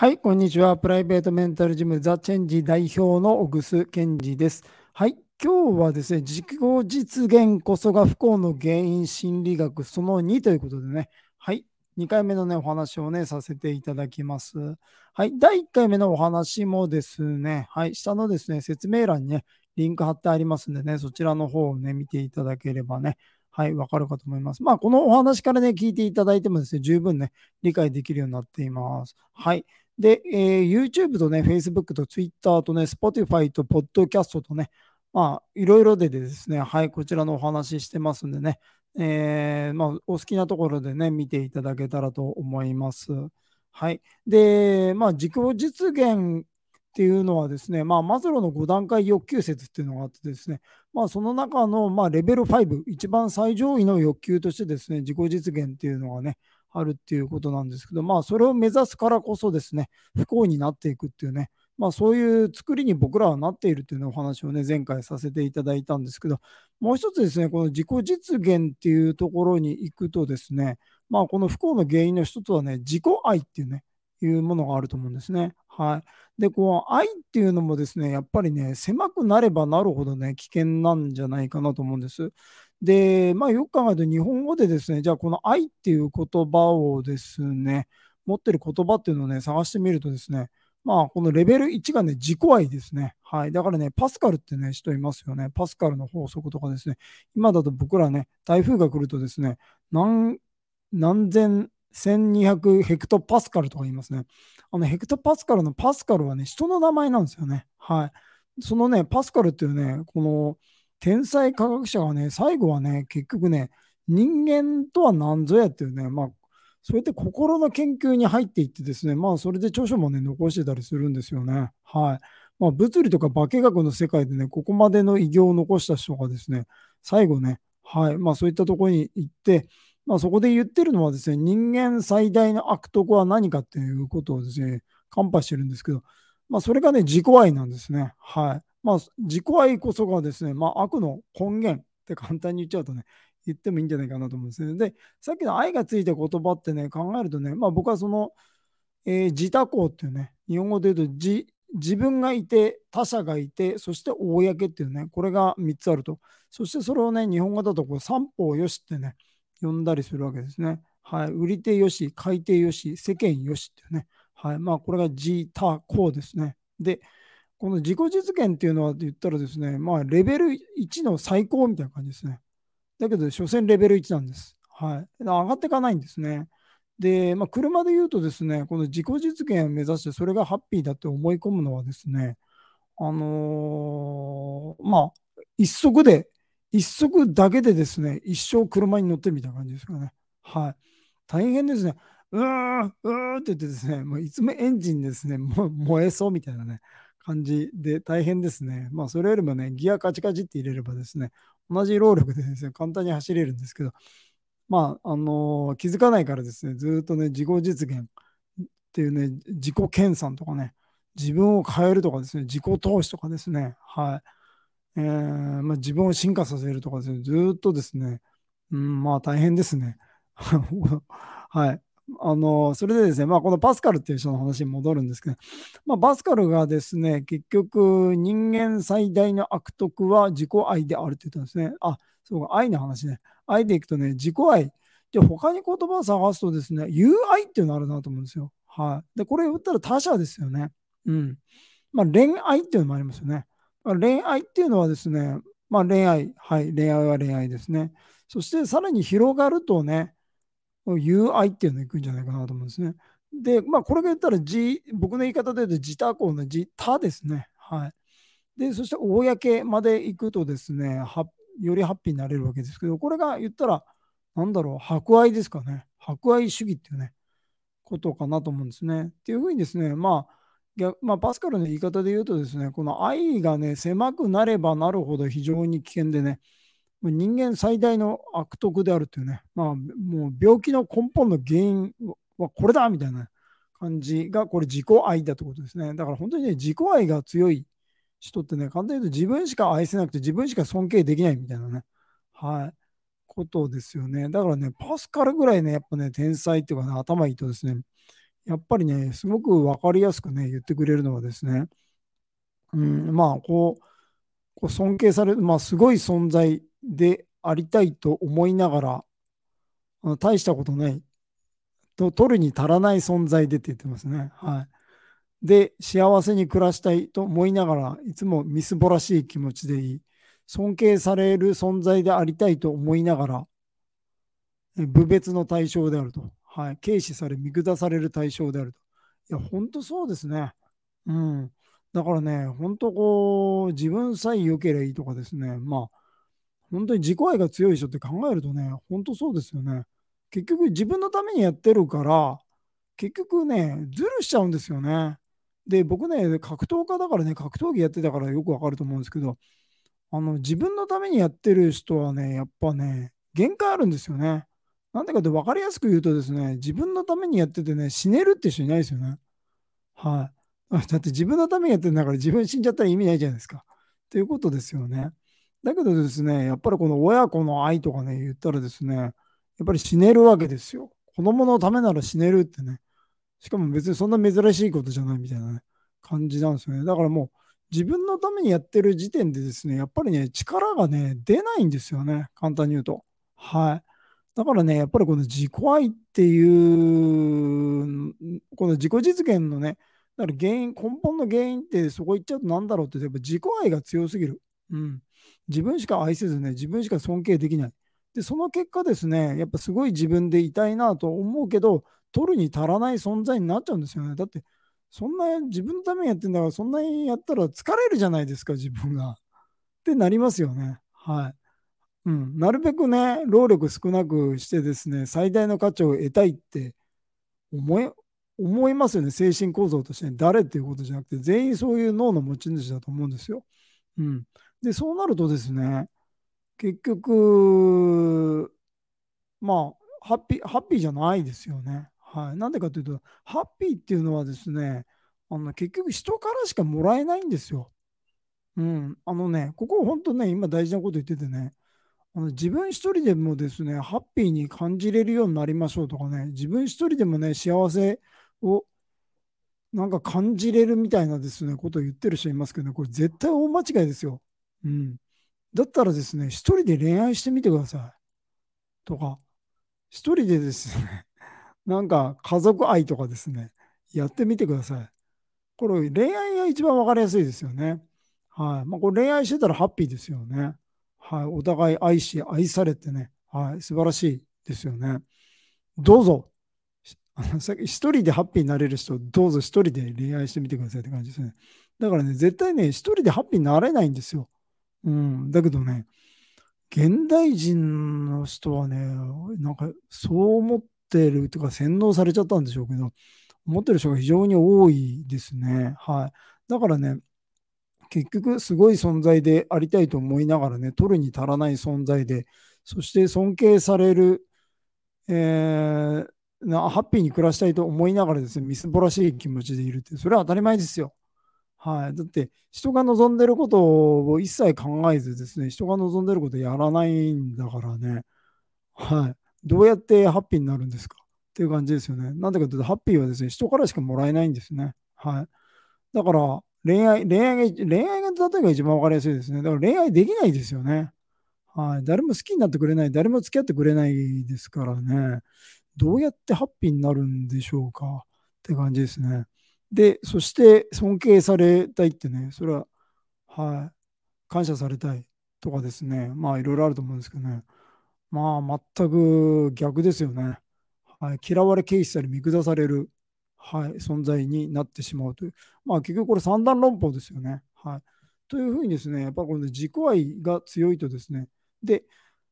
はい、こんにちは。プライベートメンタルジムザ・チェンジ代表の小楠健二です。はい、今日はですね、自己実現こそが不幸の原因心理学その2ということでね、はい、2回目のね、お話をね、させていただきます。はい、第1回目のお話もですね、はい、下のですね、説明欄にね、リンク貼ってありますんでね、そちらの方をね、見ていただければね、はい、わかるかと思います。まあ、このお話からね、聞いていただいてもですね、十分ね、理解できるようになっています。はい。で、えー、YouTube とね、Facebook と Twitter とね、Spotify と Podcast とね、まあ、いろいろでですね、はい、こちらのお話ししてますんでね、えー、まあ、お好きなところでね、見ていただけたらと思います。はい。で、まあ、自己実現っていうのはですね、まあ、マズローの5段階欲求説っていうのがあってですね、まあ、その中の、まあ、レベル5、一番最上位の欲求としてですね、自己実現っていうのがね、あるっていうことなんですけど、まあ、それを目指すからこそですね、不幸になっていくっていうね、まあ、そういう作りに僕らはなっているというお話をね、前回させていただいたんですけど、もう一つですね、この自己実現っていうところに行くとですね、まあ、この不幸の原因の一つはね、自己愛っていうね、いうものがあると思うんですね。はい。で、こう、愛っていうのもですね、やっぱりね、狭くなればなるほどね、危険なんじゃないかなと思うんです。で、まあ、よく考えると、日本語でですね、じゃあ、この愛っていう言葉をですね、持ってる言葉っていうのをね、探してみるとですね、まあ、このレベル1がね、自己愛ですね。はい。だからね、パスカルってね、人いますよね。パスカルの法則とかですね。今だと僕らね、台風が来るとですね、何、何千、1200ヘクトパスカルとか言いますね。あの、ヘクトパスカルのパスカルはね、人の名前なんですよね。はい。そのね、パスカルっていうね、この、天才科学者がね、最後はね、結局ね、人間とは何ぞやっていうね、まあ、そうやって心の研究に入っていってですね、まあ、それで著書もね、残してたりするんですよね。はい。まあ、物理とか化学の世界でね、ここまでの偉業を残した人がですね、最後ね、はい、まあ、そういったところに行って、まあ、そこで言ってるのはですね、人間最大の悪徳は何かっていうことをですね、カンパしてるんですけど、まあ、それがね、自己愛なんですね。はい。まあ、自己愛こそがですね、まあ、悪の根源って簡単に言っちゃうとね、言ってもいいんじゃないかなと思うんですね。で、さっきの愛がついた言葉ってね、考えるとね、まあ僕はその、えー、自他公っていうね、日本語で言うと自、自分がいて、他者がいて、そして公っていうね、これが3つあると。そしてそれをね、日本語だとこう三方よしってね、呼んだりするわけですね。はい。売り手よし、買い手よし、世間よしっていうね。はい。まあこれが自他公ですね。で、この自己実現っていうのは言ったらですね、まあ、レベル1の最高みたいな感じですね。だけど、所詮レベル1なんです。はい。上がっていかないんですね。で、まあ、車で言うとですね、この自己実現を目指して、それがハッピーだって思い込むのはですね、あのー、まあ、一足で、一足だけでですね、一生車に乗ってみたいな感じですかね。はい。大変ですね。うーん、うーんって言ってですね、もういつもエンジンですね、も燃えそうみたいなね、感じで大変ですね。まあ、それよりもね、ギアカチカチって入れればですね、同じ労力でですね、簡単に走れるんですけど、まあ、あのー、気づかないからですね、ずっとね、自己実現っていうね、自己研鑽とかね、自分を変えるとかですね、自己投資とかですね、はい。えー、まあ、自分を進化させるとかですね、ずっとですね、うん、まあ大変ですね。はい。あの、それでですね、まあ、このパスカルっていう人の話に戻るんですけど、まあ、パスカルがですね、結局、人間最大の悪徳は自己愛であるって言ったんですね。あ、そうか、愛の話ね。愛でいくとね、自己愛。じゃ他に言葉を探すとですね、友愛っていうのあるなと思うんですよ。はい。で、これ言ったら他者ですよね。うん。まあ、恋愛っていうのもありますよね。ま、恋愛っていうのはですね、まあ、恋愛。はい。恋愛は恋愛ですね。そして、さらに広がるとね、友愛っていうのいくんじゃないかなと思うんですね。で、まあ、これが言ったら、G、僕の言い方で言うと自他公の自他ですね。はい。で、そして公まで行くとですね、よりハッピーになれるわけですけど、これが言ったら、なんだろう、博愛ですかね。博愛主義っていうね、ことかなと思うんですね。っていうふうにですね、まあ、まあ、パスカルの言い方で言うとですね、この愛がね、狭くなればなるほど非常に危険でね、人間最大の悪徳であるというね、まあ、もう病気の根本の原因はこれだみたいな感じが、これ自己愛だってことですね。だから本当にね、自己愛が強い人ってね、簡単に言うと自分しか愛せなくて自分しか尊敬できないみたいなね、はい、ことですよね。だからね、パスカルぐらいね、やっぱね、天才っていうかね、頭いいとですね、やっぱりね、すごく分かりやすくね、言ってくれるのはですね、うん、まあ、こう、こう尊敬される、まあ、すごい存在でありたいと思いながら、大したことない、と取るに足らない存在でって言ってますね。はい。で、幸せに暮らしたいと思いながら、いつもみすぼらしい気持ちでいい。尊敬される存在でありたいと思いながら、部別の対象であると。はい。軽視され、見下される対象であると。いや、本当そうですね。うん。だからね、本当こう、自分さえ良ければいいとかですね。まあ、本当に自己愛が強い人って考えるとね、本当そうですよね。結局自分のためにやってるから、結局ね、ズルしちゃうんですよね。で、僕ね、格闘家だからね、格闘技やってたからよくわかると思うんですけど、あの、自分のためにやってる人はね、やっぱね、限界あるんですよね。なんでかって分かりやすく言うとですね、自分のためにやっててね、死ねるって人いないですよね。はい。だって自分のためにやってるんだから自分死んじゃったら意味ないじゃないですか。ということですよね。だけどですね、やっぱりこの親子の愛とかね、言ったらですね、やっぱり死ねるわけですよ。子供のためなら死ねるってね。しかも別にそんな珍しいことじゃないみたいな、ね、感じなんですよね。だからもう自分のためにやってる時点でですね、やっぱりね、力がね、出ないんですよね。簡単に言うと。はい。だからね、やっぱりこの自己愛っていう、この自己実現のね、だから原因、根本の原因ってそこ行っちゃうと何だろうって、やっぱ自己愛が強すぎる。うん。自分しか愛せずね、自分しか尊敬できない。で、その結果ですね、やっぱすごい自分でいたいなと思うけど、取るに足らない存在になっちゃうんですよね。だって、そんな自分のためにやってんだから、そんなにやったら疲れるじゃないですか、自分が。ってなりますよね。はい。うん。なるべくね、労力少なくしてですね、最大の価値を得たいって思い、思いますよね、精神構造として、ね誰っていうことじゃなくて、全員そういう脳の持ち主だと思うんですよ。うん。で、そうなるとですね、結局、まあ、ハッピー、ハッピーじゃないですよね。はい。なんでかというと、ハッピーっていうのはですね、あの結局人からしかもらえないんですよ。うん。あのね、ここ本当ね、今大事なこと言っててね、あの自分一人でもですね、ハッピーに感じれるようになりましょうとかね、自分一人でもね、幸せをなんか感じれるみたいなですね、ことを言ってる人いますけどね、これ絶対大間違いですよ。うん。だったらですね、一人で恋愛してみてください。とか、一人でですね、なんか家族愛とかですね、やってみてください。これ恋愛が一番わかりやすいですよね。はい。まあ、これ恋愛してたらハッピーですよね。はい。お互い愛し、愛されてね、はい。素晴らしいですよね。どうぞ。あの一人でハッピーになれる人、どうぞ一人で恋愛してみてくださいって感じですね。だからね、絶対ね、一人でハッピーになれないんですよ。うん、だけどね、現代人の人はね、なんかそう思ってるとか洗脳されちゃったんでしょうけど、思ってる人が非常に多いですね。はい。だからね、結局すごい存在でありたいと思いながらね、取るに足らない存在で、そして尊敬される、えー、なハッピーに暮らしたいと思いながらですね、みすぼらしい気持ちでいるって、それは当たり前ですよ。はい。だって、人が望んでることを一切考えずですね、人が望んでることやらないんだからね、はい。どうやってハッピーになるんですかっていう感じですよね。なんでかというと、ハッピーはですね、人からしかもらえないんですね。はい。だから、恋愛、恋愛が、恋愛が例えば一番わかりやすいですね。だから恋愛できないですよね。はい。誰も好きになってくれない、誰も付き合ってくれないですからね。どうやってハッピーになるんでしょうかって感じですね。で、そして尊敬されたいってね、それは、はい、感謝されたいとかですね、まあいろいろあると思うんですけどね、まあ全く逆ですよね。はい、嫌われ軽視され見下される、はい、存在になってしまうという、まあ結局これ三段論法ですよね。はい、というふうにですね、やっぱこの自己愛が強いとですね、で、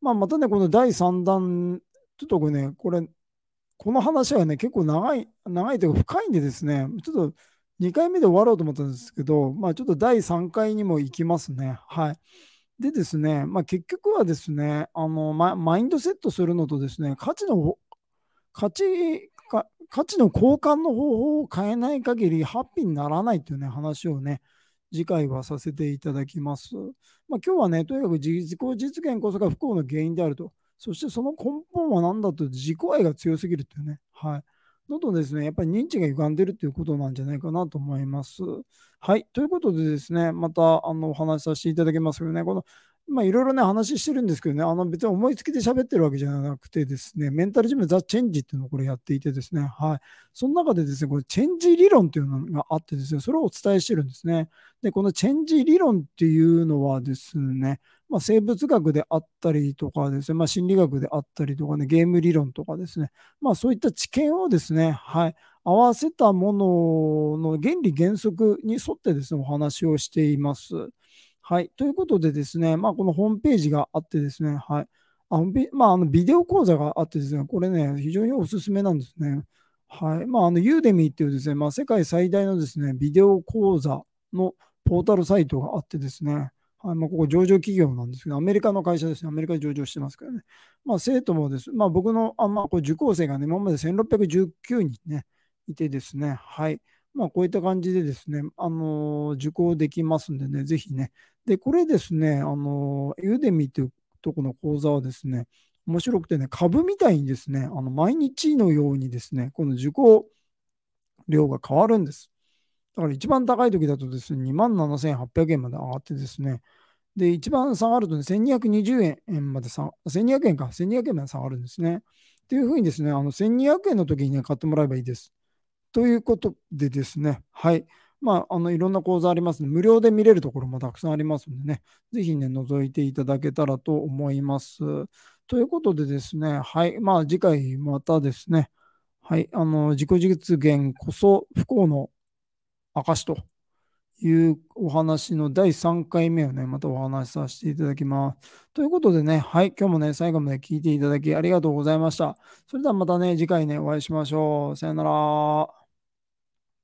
まあ、またね、この第3弾、ちょっとこれね、これ、この話はね、結構長い、長いというか深いんでですね、ちょっと2回目で終わろうと思ったんですけど、まあちょっと第3回にも行きますね。はい。でですね、まあ結局はですね、あの、マインドセットするのとですね、価値の、価値、価値の交換の方法を変えない限りハッピーにならないというね、話をね、次回はさせていただきます。まあ今日はね、とにかく自己実現こそが不幸の原因であると。そしてその根本は何だと自己愛が強すぎるっていうね。はい。どんどですね、やっぱり認知が歪んでるっていうことなんじゃないかなと思います。はい。ということでですね、またあのお話しさせていただきますけどね、このまあ、いろいろね、話してるんですけどね、あの別に思いつきで喋ってるわけじゃなくてですね、メンタルジムザ・チェンジっていうのをこれやっていてですね、はい。その中でですね、これチェンジ理論っていうのがあってですね、それをお伝えしてるんですね。で、このチェンジ理論っていうのはですね、まあ、生物学であったりとかですね、まあ、心理学であったりとかね、ゲーム理論とかですね、まあそういった知見をですね、はい、合わせたものの原理原則に沿ってですね、お話をしています。はい。ということでですね、まあ、このホームページがあってですね、はい。あまあ、あのビデオ講座があってですね、これね、非常におすすめなんですね。はい。まあ、あの、ユーデミーっていうですね、まあ、世界最大のですね、ビデオ講座のポータルサイトがあってですね、はいまあ、ここ上場企業なんですけど、アメリカの会社ですね、アメリカで上場してますからね。まあ、生徒もです、まあ、僕の、あまあ、これ受講生がね、今まで1619人ね、いてですね、はい。まあ、こういった感じでですね、あのー、受講できますんでね、ぜひね。で、これですね、あのー、ユーデミというとこの講座はですね、面白くてね、株みたいにですね、あの毎日のようにですね、この受講料が変わるんです。だから一番高い時だとですね、2万7800円まで上がってですね、で、一番下がるとね、1220円まで下1200円か、1200円まで下がるんですね。っていうふうにですね、あの1200円の時にね、買ってもらえばいいです。ということでですね、はい。まあ、あのいろんな講座ありますので、無料で見れるところもたくさんありますのでね、ぜひね、覗いていただけたらと思います。ということでですね、はい。まあ、次回またですね、はい。あの、自己実現こそ不幸の証というお話の第3回目をね、またお話しさせていただきます。ということでね、はい。今日もね、最後まで聞いていただきありがとうございました。それではまたね、次回ね、お会いしましょう。さよなら。